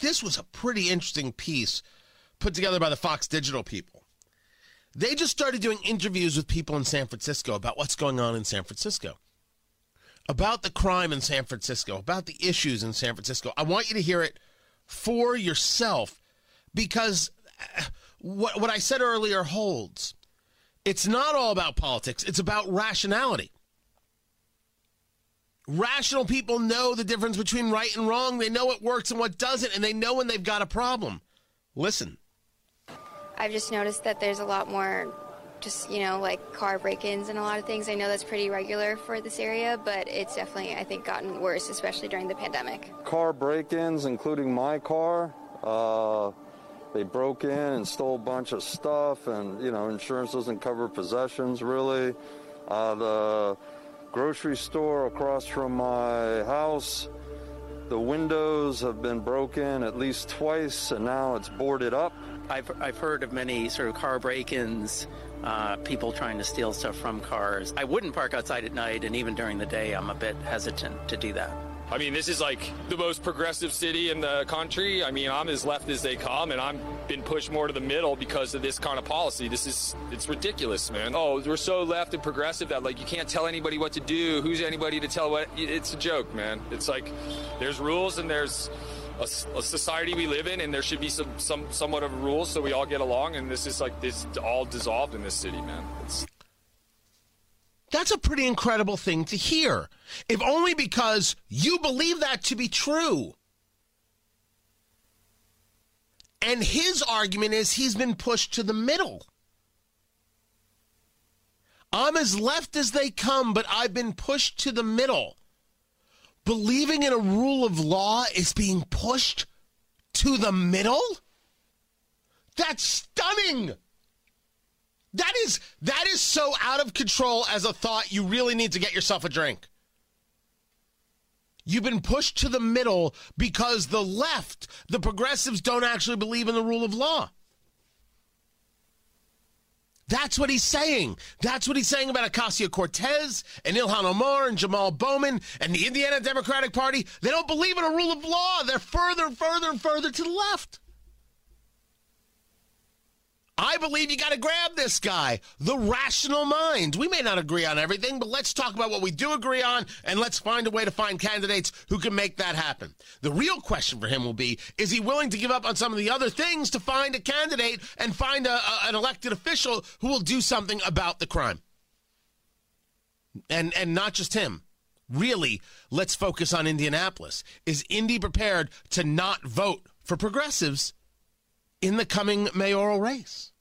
this was a pretty interesting piece put together by the Fox Digital people. They just started doing interviews with people in San Francisco about what's going on in San Francisco, about the crime in San Francisco, about the issues in San Francisco. I want you to hear it for yourself because uh, what, what I said earlier holds. It's not all about politics, it's about rationality. Rational people know the difference between right and wrong. They know what works and what doesn't, and they know when they've got a problem. Listen. I've just noticed that there's a lot more just, you know, like car break ins and a lot of things. I know that's pretty regular for this area, but it's definitely, I think, gotten worse, especially during the pandemic. Car break ins, including my car. Uh, they broke in and stole a bunch of stuff, and, you know, insurance doesn't cover possessions really. Uh, the grocery store across from my house. The windows have been broken at least twice, and now it's boarded up. I've, I've heard of many sort of car break ins, uh, people trying to steal stuff from cars. I wouldn't park outside at night, and even during the day, I'm a bit hesitant to do that. I mean, this is like the most progressive city in the country. I mean, I'm as left as they come, and I'm been pushed more to the middle because of this kind of policy. This is it's ridiculous, man. Oh, we're so left and progressive that like you can't tell anybody what to do. Who's anybody to tell what? It's a joke, man. It's like there's rules and there's a, a, society we live in, and there should be some, some somewhat of rules so we all get along. And this is like this all dissolved in this city, man. It's that's a pretty incredible thing to hear, if only because you believe that to be true. And his argument is he's been pushed to the middle. I'm as left as they come, but I've been pushed to the middle. Believing in a rule of law is being pushed to the middle? That's stunning. That is that is so out of control as a thought you really need to get yourself a drink. You've been pushed to the middle because the left, the progressives don't actually believe in the rule of law. That's what he's saying. That's what he's saying about Ocasio Cortez and Ilhan Omar and Jamal Bowman and the Indiana Democratic Party. They don't believe in a rule of law. They're further and further and further to the left. I believe you got to grab this guy, the rational mind. We may not agree on everything, but let's talk about what we do agree on and let's find a way to find candidates who can make that happen. The real question for him will be is he willing to give up on some of the other things to find a candidate and find a, a, an elected official who will do something about the crime? And, and not just him. Really, let's focus on Indianapolis. Is Indy prepared to not vote for progressives in the coming mayoral race.